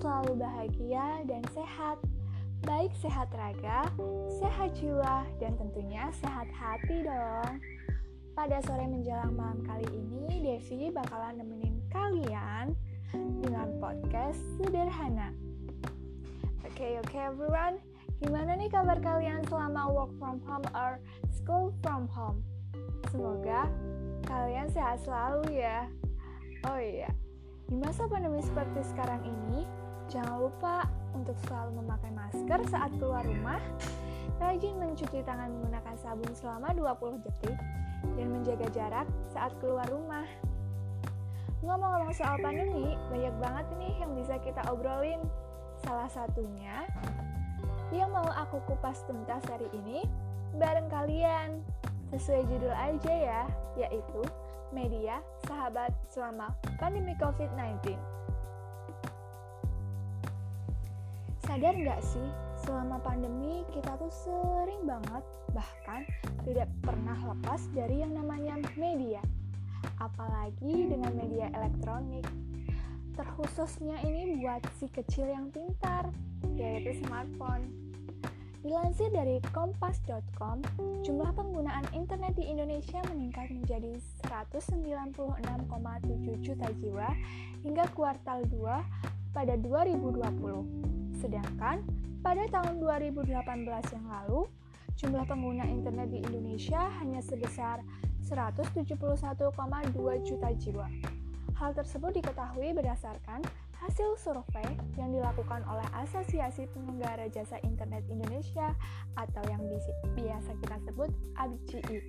selalu bahagia dan sehat. Baik sehat raga, sehat jiwa, dan tentunya sehat hati dong. Pada sore menjelang malam kali ini, Devi bakalan nemenin kalian dengan podcast sederhana. Oke, okay, oke okay, everyone. Gimana nih kabar kalian selama work from home or school from home? Semoga kalian sehat selalu ya. Oh iya, di masa pandemi seperti sekarang ini, jangan lupa untuk selalu memakai masker saat keluar rumah, rajin mencuci tangan menggunakan sabun selama 20 detik, dan menjaga jarak saat keluar rumah. Ngomong-ngomong soal pandemi, banyak banget nih yang bisa kita obrolin. Salah satunya yang mau aku kupas tuntas hari ini bareng kalian. Sesuai judul aja ya, yaitu media, sahabat selama pandemi COVID-19. Sadar nggak sih, selama pandemi kita tuh sering banget, bahkan tidak pernah lepas dari yang namanya media. Apalagi dengan media elektronik. Terkhususnya ini buat si kecil yang pintar, yaitu smartphone. Dilansir dari kompas.com, jumlah penggunaan internet di Indonesia meningkat menjadi 196,7 juta jiwa hingga kuartal 2 pada 2020. Sedangkan pada tahun 2018 yang lalu, jumlah pengguna internet di Indonesia hanya sebesar 171,2 juta jiwa. Hal tersebut diketahui berdasarkan hasil survei yang dilakukan oleh Asosiasi Penyelenggara Jasa Internet Indonesia atau yang biasa kita sebut ABCI.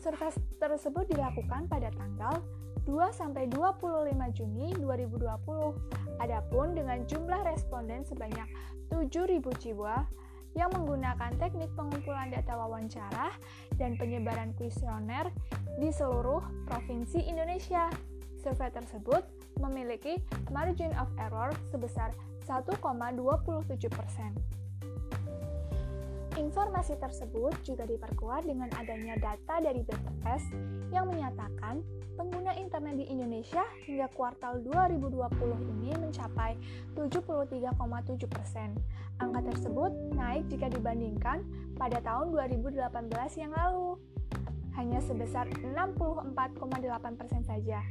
Survei tersebut dilakukan pada tanggal 2 sampai 25 Juni 2020. Adapun dengan jumlah responden sebanyak 7.000 jiwa yang menggunakan teknik pengumpulan data wawancara dan penyebaran kuesioner di seluruh provinsi Indonesia. Survei tersebut memiliki margin of error sebesar 1,27%. Informasi tersebut juga diperkuat dengan adanya data dari BPS yang menyatakan pengguna internet di Indonesia hingga kuartal 2020 ini mencapai 73,7 persen. Angka tersebut naik jika dibandingkan pada tahun 2018 yang lalu, hanya sebesar 64,8 persen saja.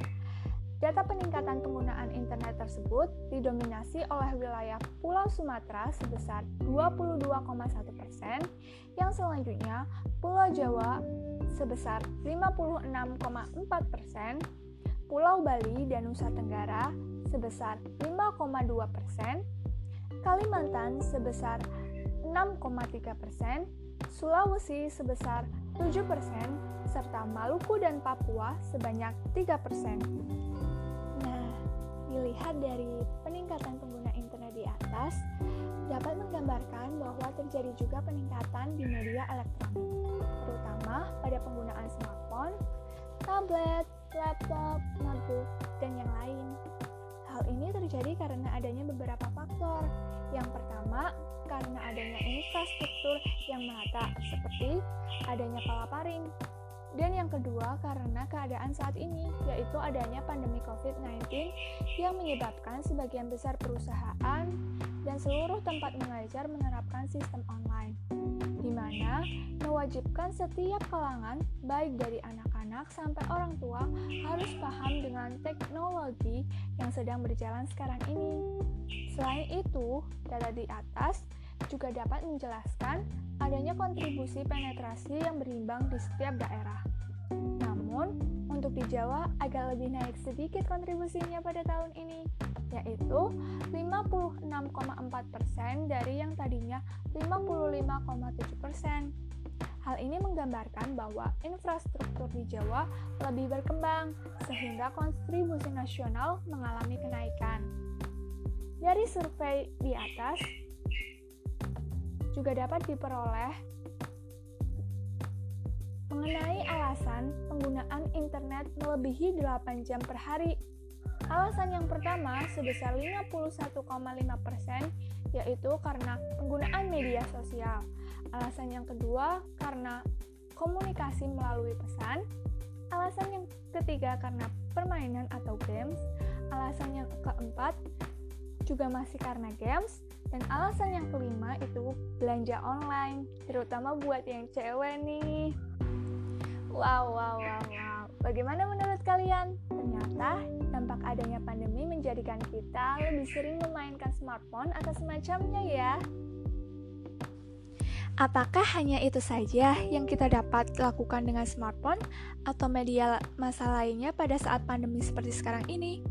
Data peningkatan penggunaan internet tersebut didominasi oleh wilayah Pulau Sumatera sebesar 22,1 persen, yang selanjutnya Pulau Jawa sebesar 56,4 persen, Pulau Bali dan Nusa Tenggara sebesar 5,2 persen, Kalimantan sebesar 6,3 persen, Sulawesi sebesar 7 persen, serta Maluku dan Papua sebanyak 3 persen. Dilihat dari peningkatan pengguna internet di atas, dapat menggambarkan bahwa terjadi juga peningkatan di media elektronik, terutama pada penggunaan smartphone, tablet, laptop, notebook, dan yang lain. Hal ini terjadi karena adanya beberapa faktor. Yang pertama, karena adanya infrastruktur yang merata, seperti adanya palaparing, dan yang kedua, karena keadaan saat ini, yaitu adanya pandemi COVID-19 yang menyebabkan sebagian besar perusahaan dan seluruh tempat mengajar menerapkan sistem online, di mana mewajibkan setiap kalangan, baik dari anak-anak sampai orang tua, harus paham dengan teknologi yang sedang berjalan sekarang ini. Selain itu, data di atas juga dapat menjelaskan adanya kontribusi penetrasi yang berimbang di setiap daerah. Namun, untuk di Jawa agak lebih naik sedikit kontribusinya pada tahun ini, yaitu 56,4% dari yang tadinya 55,7%. Hal ini menggambarkan bahwa infrastruktur di Jawa lebih berkembang, sehingga kontribusi nasional mengalami kenaikan. Dari survei di atas, juga dapat diperoleh mengenai alasan penggunaan internet melebihi 8 jam per hari. Alasan yang pertama sebesar 51,5% yaitu karena penggunaan media sosial. Alasan yang kedua karena komunikasi melalui pesan. Alasan yang ketiga karena permainan atau games. Alasan yang keempat juga masih karena games, dan alasan yang kelima itu belanja online, terutama buat yang cewek nih. Wow, wow, wow, wow. Bagaimana menurut kalian? Ternyata dampak adanya pandemi menjadikan kita lebih sering memainkan smartphone atau semacamnya ya. Apakah hanya itu saja yang kita dapat lakukan dengan smartphone atau media masa lainnya pada saat pandemi seperti sekarang ini?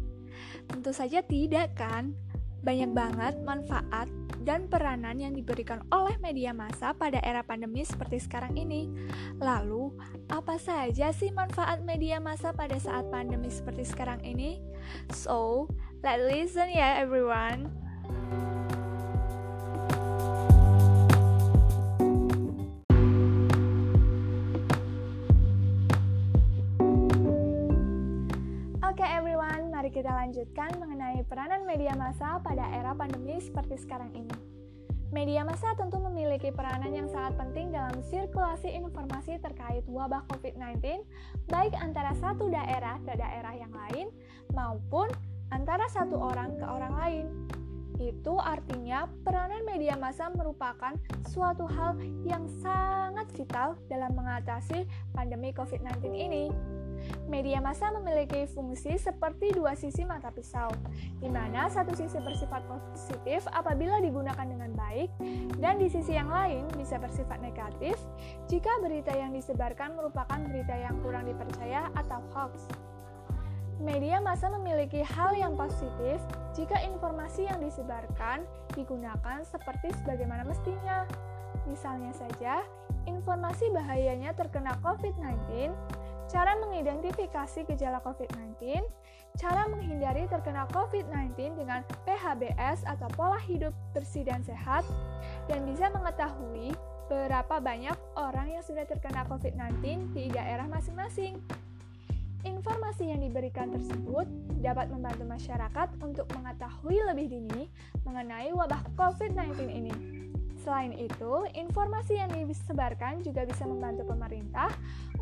Tentu saja tidak kan? Banyak banget manfaat dan peranan yang diberikan oleh media massa pada era pandemi seperti sekarang ini. Lalu, apa saja sih manfaat media massa pada saat pandemi seperti sekarang ini? So, let's listen ya everyone. Mari kita lanjutkan mengenai peranan media massa pada era pandemi seperti sekarang ini. Media massa tentu memiliki peranan yang sangat penting dalam sirkulasi informasi terkait wabah COVID-19, baik antara satu daerah ke daerah yang lain maupun antara satu orang ke orang lain. Itu artinya peranan media massa merupakan suatu hal yang sangat vital dalam mengatasi pandemi COVID-19 ini. Media massa memiliki fungsi seperti dua sisi mata pisau, di mana satu sisi bersifat positif apabila digunakan dengan baik, dan di sisi yang lain bisa bersifat negatif jika berita yang disebarkan merupakan berita yang kurang dipercaya atau hoax. Media massa memiliki hal yang positif jika informasi yang disebarkan digunakan seperti sebagaimana mestinya. Misalnya saja, informasi bahayanya terkena COVID-19 cara mengidentifikasi gejala COVID-19, cara menghindari terkena COVID-19 dengan PHBS atau pola hidup bersih dan sehat, dan bisa mengetahui berapa banyak orang yang sudah terkena COVID-19 di daerah masing-masing. Informasi yang diberikan tersebut dapat membantu masyarakat untuk mengetahui lebih dini mengenai wabah COVID-19 ini. Selain itu, informasi yang disebarkan juga bisa membantu pemerintah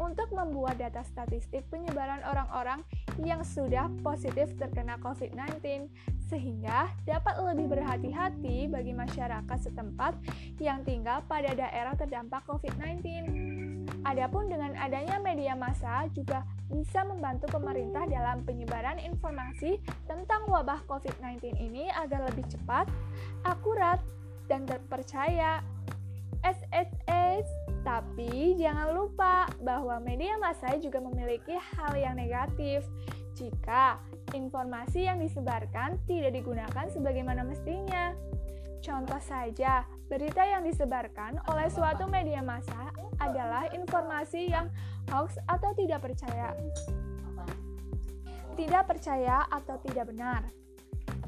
untuk membuat data statistik penyebaran orang-orang yang sudah positif terkena COVID-19, sehingga dapat lebih berhati-hati bagi masyarakat setempat yang tinggal pada daerah terdampak COVID-19. Adapun dengan adanya media massa juga bisa membantu pemerintah dalam penyebaran informasi tentang wabah COVID-19 ini agar lebih cepat, akurat, dan terpercaya. SSS, tapi jangan lupa bahwa media massa juga memiliki hal yang negatif jika informasi yang disebarkan tidak digunakan sebagaimana mestinya. Contoh saja, berita yang disebarkan oleh suatu media massa adalah informasi yang hoax atau tidak percaya. Tidak percaya atau tidak benar.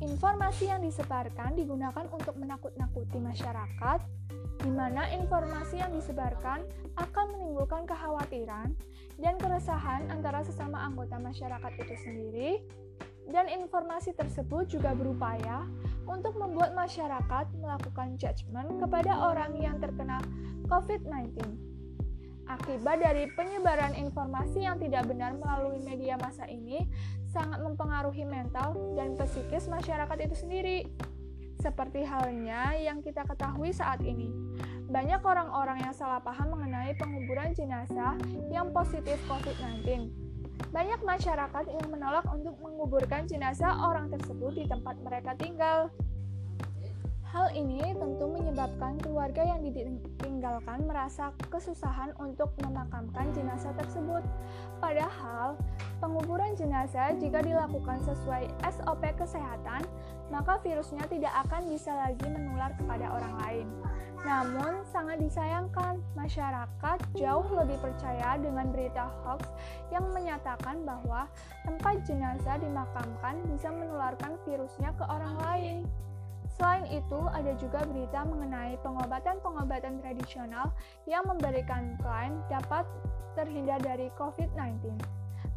Informasi yang disebarkan digunakan untuk menakut-nakuti masyarakat, di mana informasi yang disebarkan akan menimbulkan kekhawatiran dan keresahan antara sesama anggota masyarakat itu sendiri, dan informasi tersebut juga berupaya untuk membuat masyarakat melakukan judgement kepada orang yang terkena COVID-19. Akibat dari penyebaran informasi yang tidak benar melalui media massa ini sangat mempengaruhi mental dan psikis masyarakat itu sendiri. Seperti halnya yang kita ketahui saat ini, banyak orang-orang yang salah paham mengenai penguburan jenazah yang positif COVID-19. Banyak masyarakat yang menolak untuk menguburkan jenazah orang tersebut di tempat mereka tinggal. Hal ini tentu menyebabkan keluarga yang ditinggalkan merasa kesusahan untuk memakamkan jenazah tersebut. Padahal, penguburan jenazah jika dilakukan sesuai SOP kesehatan, maka virusnya tidak akan bisa lagi menular kepada orang lain. Namun, sangat disayangkan, masyarakat jauh lebih percaya dengan berita hoax yang menyatakan bahwa tempat jenazah dimakamkan bisa menularkan virusnya ke orang lain. Selain itu, ada juga berita mengenai pengobatan-pengobatan tradisional yang memberikan klaim dapat terhindar dari COVID-19.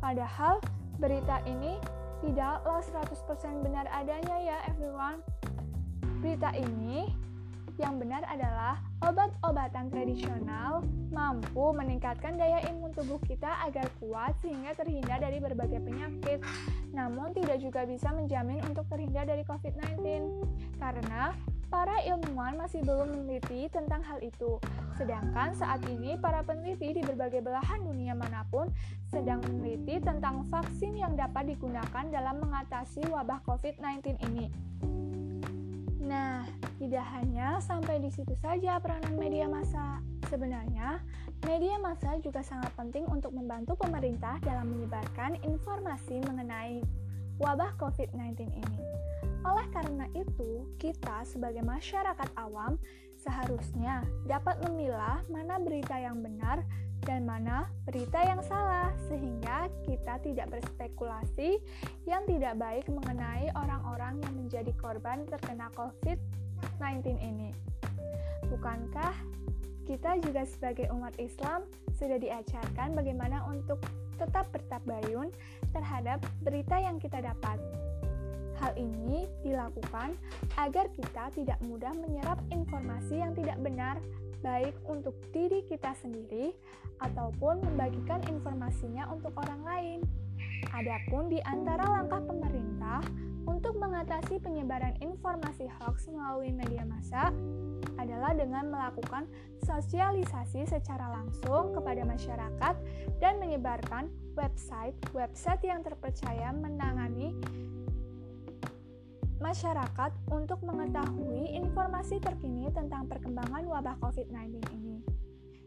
Padahal, berita ini tidaklah 100% benar adanya ya everyone. Berita ini yang benar adalah obat-obatan tradisional mampu meningkatkan daya imun tubuh kita agar kuat sehingga terhindar dari berbagai penyakit. Namun tidak juga bisa menjamin untuk terhindar dari COVID-19 karena para ilmuwan masih belum meneliti tentang hal itu. Sedangkan saat ini para peneliti di berbagai belahan dunia mana pun sedang meneliti tentang vaksin yang dapat digunakan dalam mengatasi wabah COVID-19 ini. Nah, tidak hanya sampai di situ saja peranan media massa. Sebenarnya, media massa juga sangat penting untuk membantu pemerintah dalam menyebarkan informasi mengenai wabah COVID-19 ini. Oleh karena itu, kita sebagai masyarakat awam seharusnya dapat memilah mana berita yang benar dan mana berita yang salah, sehingga kita tidak berspekulasi yang tidak baik mengenai orang-orang yang menjadi korban terkena COVID-19 ini. Bukankah kita juga sebagai umat Islam sudah diajarkan bagaimana untuk tetap bertabayun terhadap berita yang kita dapat? Hal ini dilakukan agar kita tidak mudah menyerap informasi yang tidak benar, baik untuk diri kita sendiri ataupun membagikan informasinya untuk orang lain. Adapun di antara langkah pemerintah untuk mengatasi penyebaran informasi hoax melalui media massa adalah dengan melakukan sosialisasi secara langsung kepada masyarakat dan menyebarkan website-website yang terpercaya menangani masyarakat untuk mengetahui informasi terkini tentang perkembangan wabah COVID-19 ini.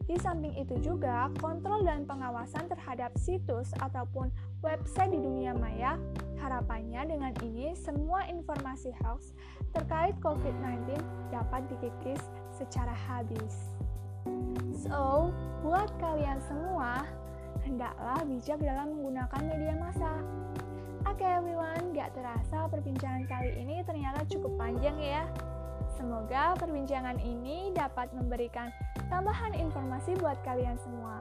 Di samping itu juga, kontrol dan pengawasan terhadap situs ataupun website di dunia maya, harapannya dengan ini semua informasi hoax terkait COVID-19 dapat dikikis secara habis. So, buat kalian semua, hendaklah bijak dalam menggunakan media massa. Oke okay, everyone, gak terasa perbincangan kali ini ternyata cukup panjang ya. Semoga perbincangan ini dapat memberikan tambahan informasi buat kalian semua.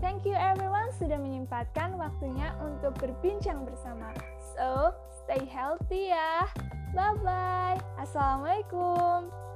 Thank you everyone sudah menyempatkan waktunya untuk berbincang bersama. So, stay healthy ya. Bye-bye. Assalamualaikum.